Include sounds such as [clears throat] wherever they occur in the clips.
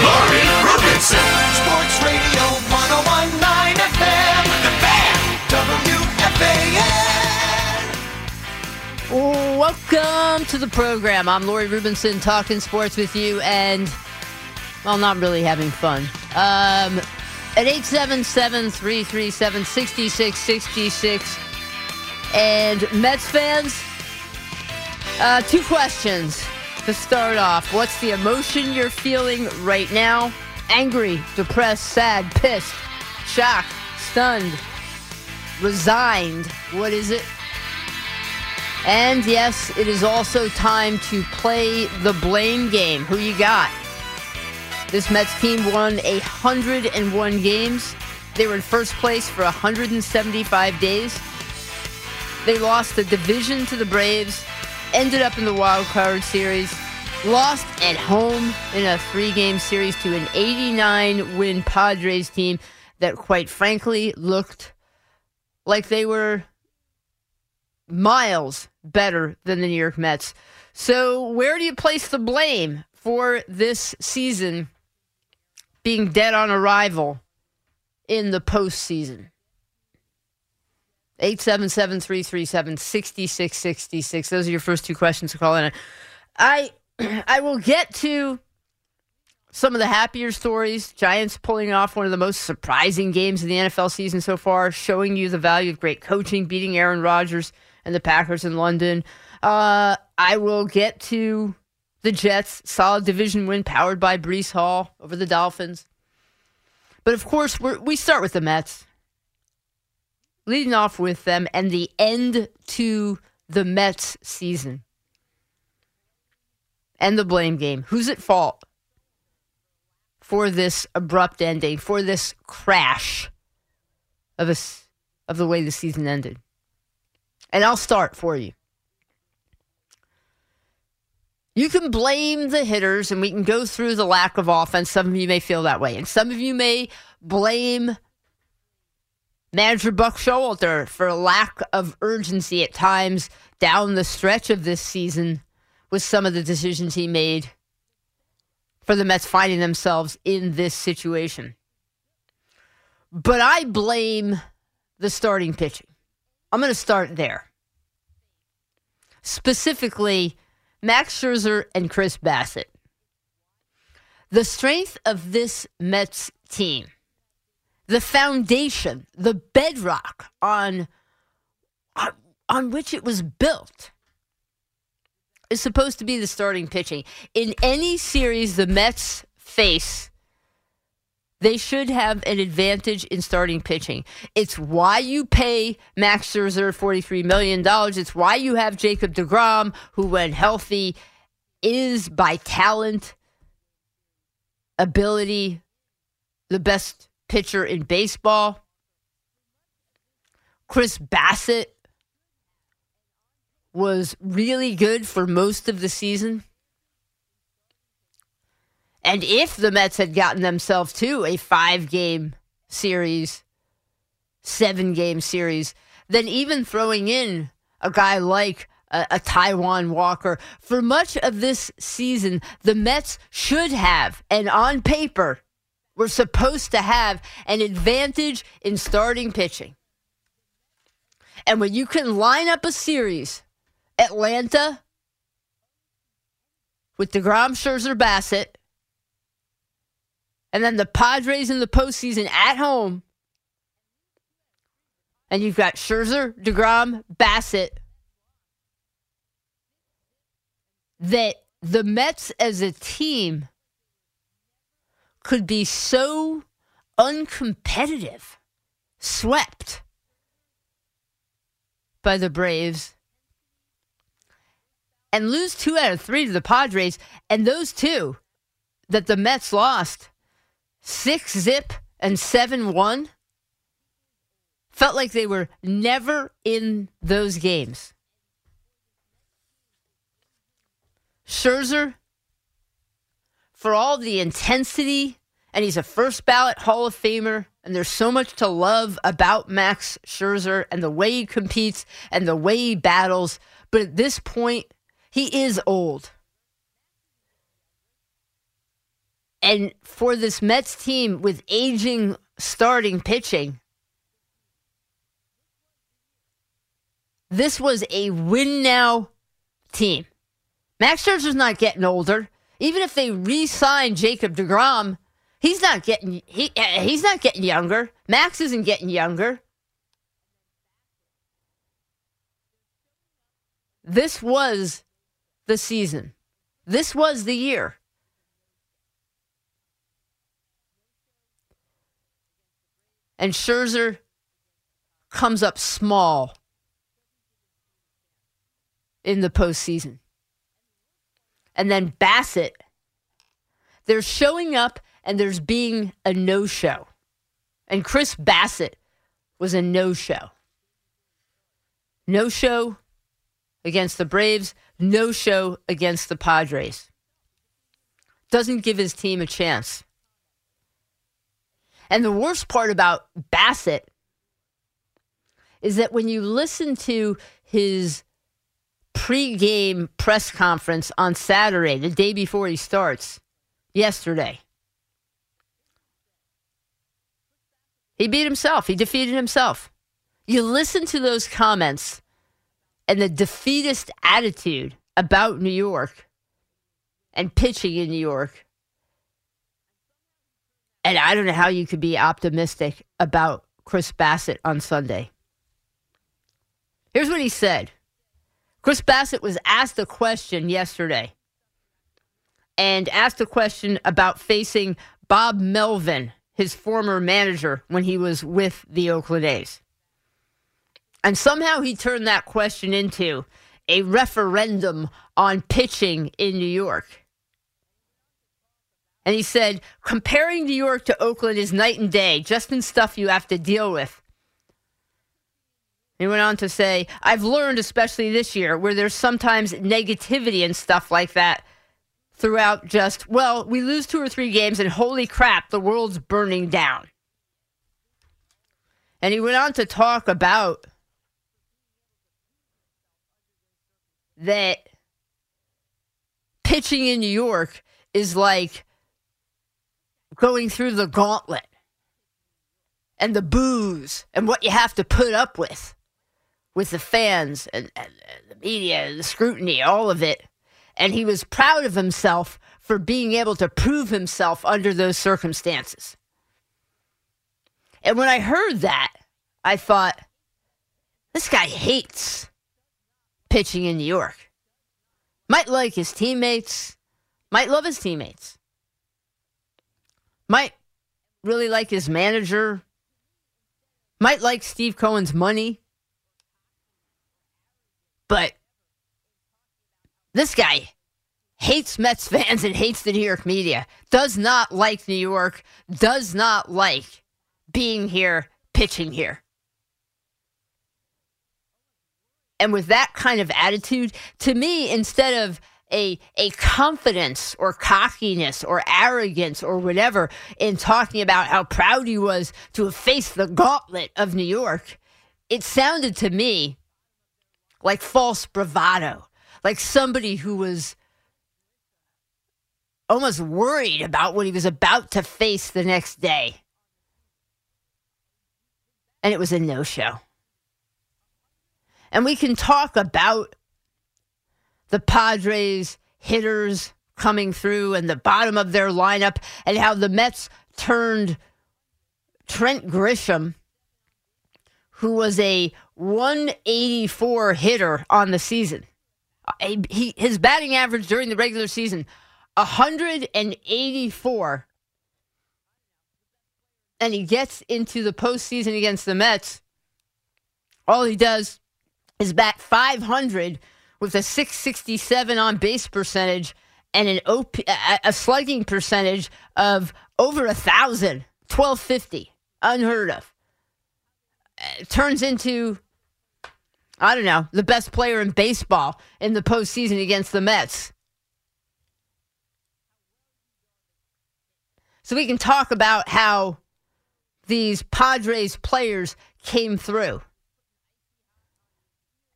Lori Rubinson, Sports Radio 1019 FM, The Fan, WFAN. Welcome to the program. I'm Lori Rubinson talking sports with you and, well, not really having fun. Um, at 877 337 6666. And Mets fans, uh, two questions to start off. What's the emotion you're feeling right now? Angry, depressed, sad, pissed, shocked, stunned, resigned. What is it? And yes, it is also time to play the blame game. Who you got? This Mets team won 101 games. They were in first place for 175 days. They lost the division to the Braves, ended up in the wild card series, lost at home in a three game series to an 89 win Padres team that, quite frankly, looked like they were miles better than the New York Mets. So, where do you place the blame for this season being dead on arrival in the postseason? 877 337 6666. Those are your first two questions to call in. I [clears throat] I will get to some of the happier stories. Giants pulling off one of the most surprising games of the NFL season so far, showing you the value of great coaching, beating Aaron Rodgers and the Packers in London. Uh, I will get to the Jets, solid division win powered by Breece Hall over the Dolphins. But of course, we we start with the Mets leading off with them and the end to the Mets season. And the blame game. Who's at fault for this abrupt ending, for this crash of a, of the way the season ended? And I'll start for you. You can blame the hitters, and we can go through the lack of offense. Some of you may feel that way, and some of you may blame manager Buck Showalter for lack of urgency at times down the stretch of this season with some of the decisions he made for the Mets finding themselves in this situation. But I blame the starting pitching. I'm going to start there. Specifically, Max Scherzer and Chris Bassitt. The strength of this Mets team, the foundation, the bedrock on, on, on which it was built, is supposed to be the starting pitching. In any series the Mets face, they should have an advantage in starting pitching. It's why you pay Max Scherzer $43 million. It's why you have Jacob DeGrom, who, when healthy, is by talent, ability, the best pitcher in baseball. Chris Bassitt was really good for most of the season. And if the Mets had gotten themselves to a five game series, seven game series, then even throwing in a guy like a, a, Taijuan Walker, for much of this season, the Mets should have, and on paper, were supposed to have an advantage in starting pitching. And when you can line up a series, Atlanta with DeGrom, Scherzer, Bassitt, And then the Padres in the postseason at home. And you've got Scherzer, DeGrom, Bassitt. That the Mets as a team could be so uncompetitive, swept by the Braves, and lose two out of three to the Padres, and those two that the Mets lost six zip and seven one felt like they were never in those games. Scherzer, for all the intensity, and he's a first ballot Hall of Famer, and there's so much to love about Max Scherzer and the way he competes and the way he battles. But at this point, he is old. And for this Mets team with aging starting pitching, this was a win now team. Max Scherzer's not getting older. Even if they re-sign Jacob DeGrom, he's not getting he he's not getting younger. Max isn't getting younger. This was the season. This was the year. And Scherzer comes up small in the postseason. And then Bassitt, there's showing up and there's being a no show. And Chris Bassitt was a no show. No show against the Braves, no show against the Padres. Doesn't give his team a chance. And the worst part about Bassitt is that when you listen to his pregame press conference on Saturday, the day before he starts, yesterday, he beat himself. He defeated himself. You listen to those comments and the defeatist attitude about New York and pitching in New York. And I don't know how you could be optimistic about Chris Bassitt on Sunday. Here's what he said Chris Bassitt was asked a question yesterday and asked a question about facing Bob Melvin, his former manager, when he was with the Oakland A's. And somehow he turned that question into a referendum on pitching in New York. And he said, comparing New York to Oakland is night and day, just in stuff you have to deal with. He went on to say, I've learned, especially this year, where there's sometimes negativity and stuff like that throughout just, well, we lose two or three games and holy crap, the world's burning down. And he went on to talk about that pitching in New York is like going through the gauntlet and the booze and what you have to put up with with the fans and, and, the media and the scrutiny, all of it. And he was proud of himself for being able to prove himself under those circumstances. And when I heard that, I thought, this guy hates pitching in New York. Might like his teammates, might love his teammates, might really like his manager, might like Steve Cohen's money. But this guy hates Mets fans and hates the New York media, does not like New York, does not like being here, pitching here. And with that kind of attitude, to me, instead of a, a confidence or cockiness or arrogance or whatever in talking about how proud he was to have faced the gauntlet of New York, it sounded to me like false bravado, like somebody who was almost worried about what he was about to face the next day. And it was a no show. And we can talk about the Padres hitters coming through and the bottom of their lineup and how the Mets turned Trent Grisham, who was a 184 hitter on the season. He, his batting average during the regular season, 184. And he gets into the postseason against the Mets. All he does is bat 500 with a 667 on base percentage and an OP, a slugging percentage of over a thousand, 1250, unheard of. It turns into, I don't know, the best player in baseball in the postseason against the Mets. So we can talk about how these Padres players came through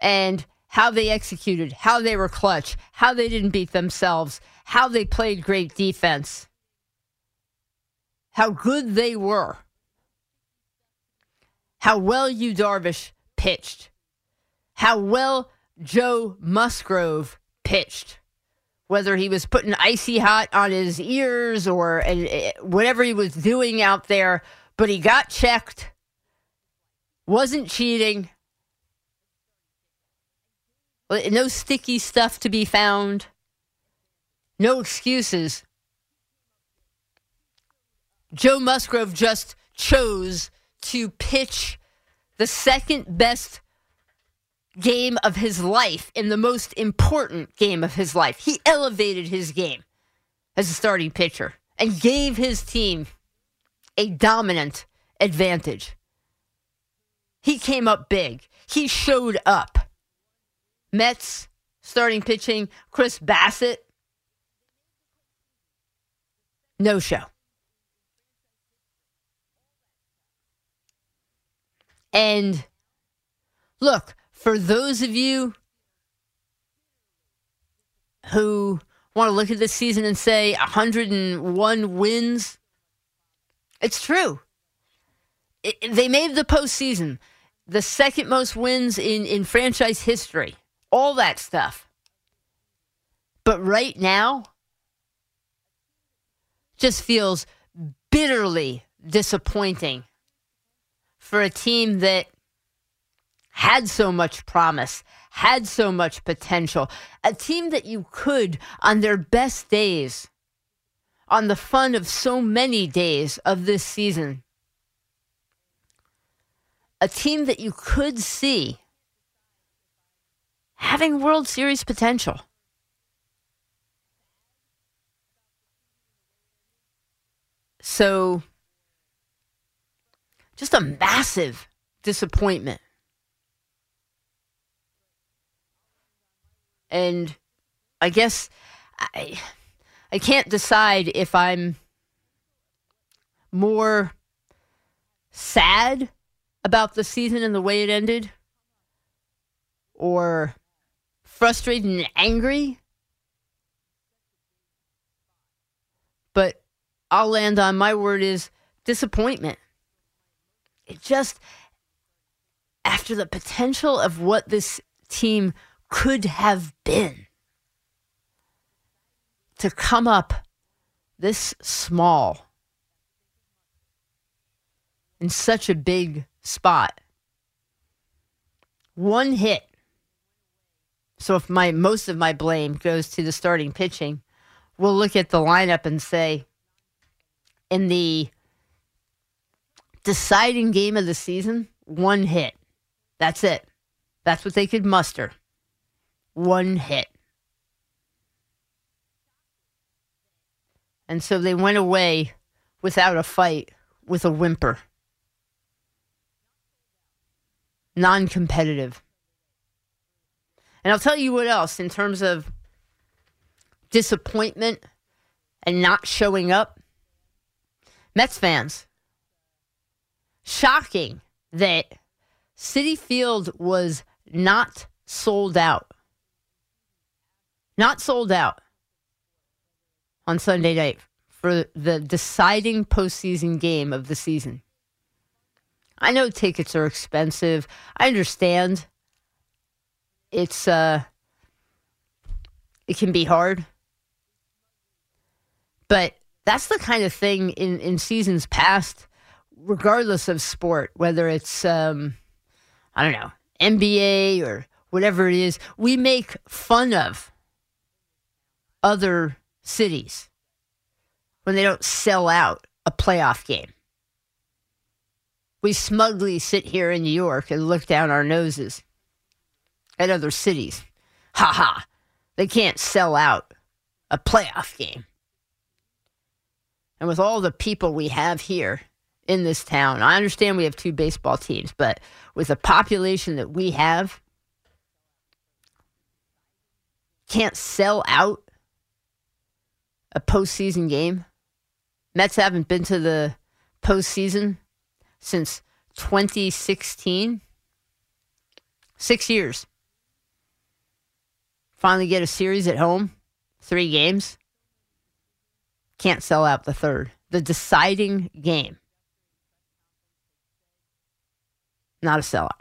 and how they executed, how they were clutch, how they didn't beat themselves, how they played great defense, how good they were, how well Yu Darvish pitched, how well Joe Musgrove pitched, whether he was putting icy hot on his ears or uh, whatever he was doing out there, but he got checked, wasn't cheating. No sticky stuff to be found. No excuses. Joe Musgrove just chose to pitch the second best game of his life in the most important game of his life. He elevated his game as a starting pitcher and gave his team a dominant advantage. He came up big. He showed up. Mets starting pitching, Chris Bassitt. no show. And look, for those of you who want to look at this season and say 101 wins, it's true. It, they made the postseason, the second most wins in, in franchise history, all that stuff. But right now, just feels bitterly disappointing for a team that had so much promise, had so much potential, a team that you could, on their best days, on the fun of so many days of this season, a team that you could see having World Series potential. So, just a massive disappointment. And I guess I, I can't decide if I'm more sad about the season and the way it ended or frustrated and angry. But I'll land on my word is disappointment. It just, after the potential of what this team could have been, to come up this small in such a big spot. One hit. So if my most of my blame goes to the starting pitching, we'll look at the lineup and say in the deciding game of the season, one hit. That's it. That's what they could muster. One hit. And so they went away without a fight with a whimper. Non competitive. And I'll tell you what else in terms of disappointment and not showing up. Mets fans, shocking that Citi Field was not sold out. Not sold out on Sunday night for the deciding postseason game of the season. I know tickets are expensive. I understand. It's uh it can be hard. But that's the kind of thing in, in seasons past, regardless of sport, whether it's, um, I don't know, NBA or whatever it is, we make fun of other cities when they don't sell out a playoff game. We smugly sit here in New York and look down our noses at other cities. Ha ha. They can't sell out a playoff game. And with all the people we have here in this town, I understand we have two baseball teams, but with the population that we have, can't sell out a postseason game. Mets haven't been to the postseason since 2016. Six years. Finally get a series at home, three games. Can't sell out the third. The deciding game. Not a sellout.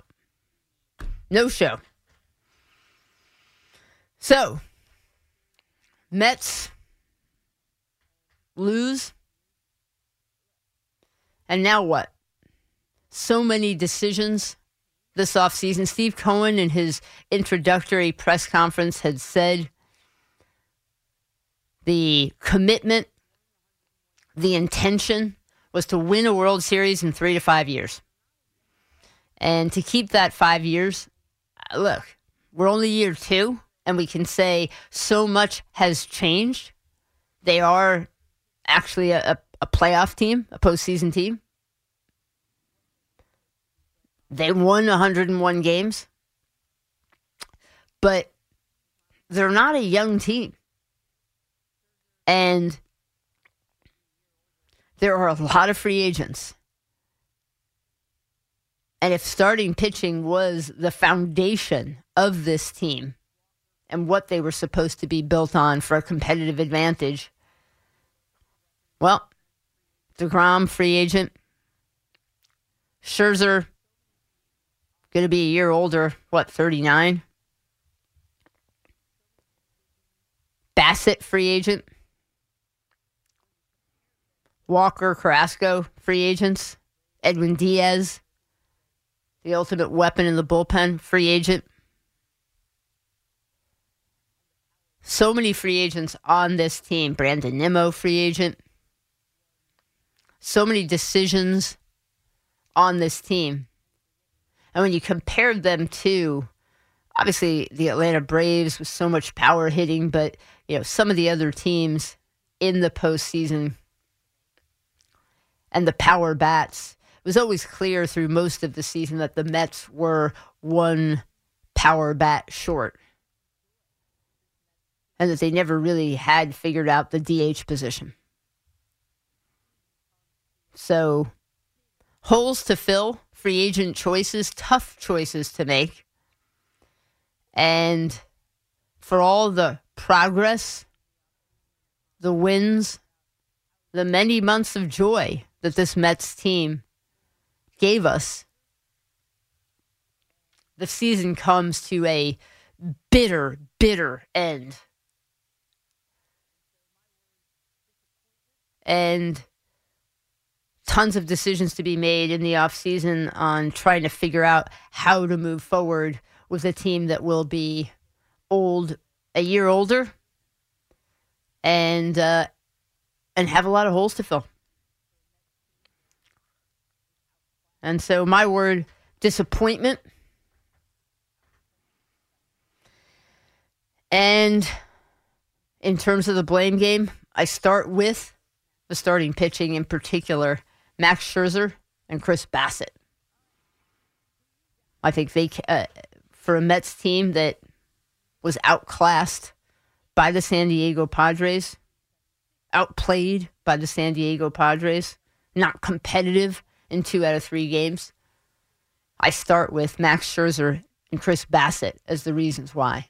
No show. So, Mets lose. And now what? So many decisions this offseason. Steve Cohen, in his introductory press conference, had said the commitment, the intention was to win a World Series in three to five years. And to keep that five years, look, we're only year two, and we can say so much has changed. They are actually a, a playoff team, a postseason team. They won 101 games, but they're not a young team. And there are a lot of free agents. And if starting pitching was the foundation of this team and what they were supposed to be built on for a competitive advantage, well, DeGrom, free agent. Scherzer, going to be a year older, what, 39? Bassitt, free agent. Walker, Carrasco, free agents. Edwin Diaz, the ultimate weapon in the bullpen, free agent. So many free agents on this team. Brandon Nimmo, free agent. So many decisions on this team. And when you compare them to obviously the Atlanta Braves with so much power hitting, but you know, some of the other teams in the postseason and the power bats, it was always clear through most of the season that the Mets were one power bat short. And that they never really had figured out the DH position. So, holes to fill, free agent choices, tough choices to make. And for all the progress, the wins, the many months of joy that this Mets team gave us, the season comes to a bitter, bitter end. And tons of decisions to be made in the offseason on trying to figure out how to move forward with a team that will be old a year older and uh, and have a lot of holes to fill. And so my word disappointment and in terms of the blame game, I start with the starting pitching in particular Max Scherzer and Chris Bassitt. I think they, uh, for a Mets team that was outclassed by the San Diego Padres, outplayed by the San Diego Padres, not competitive in two out of three games. I start with Max Scherzer and Chris Bassitt as the reasons why.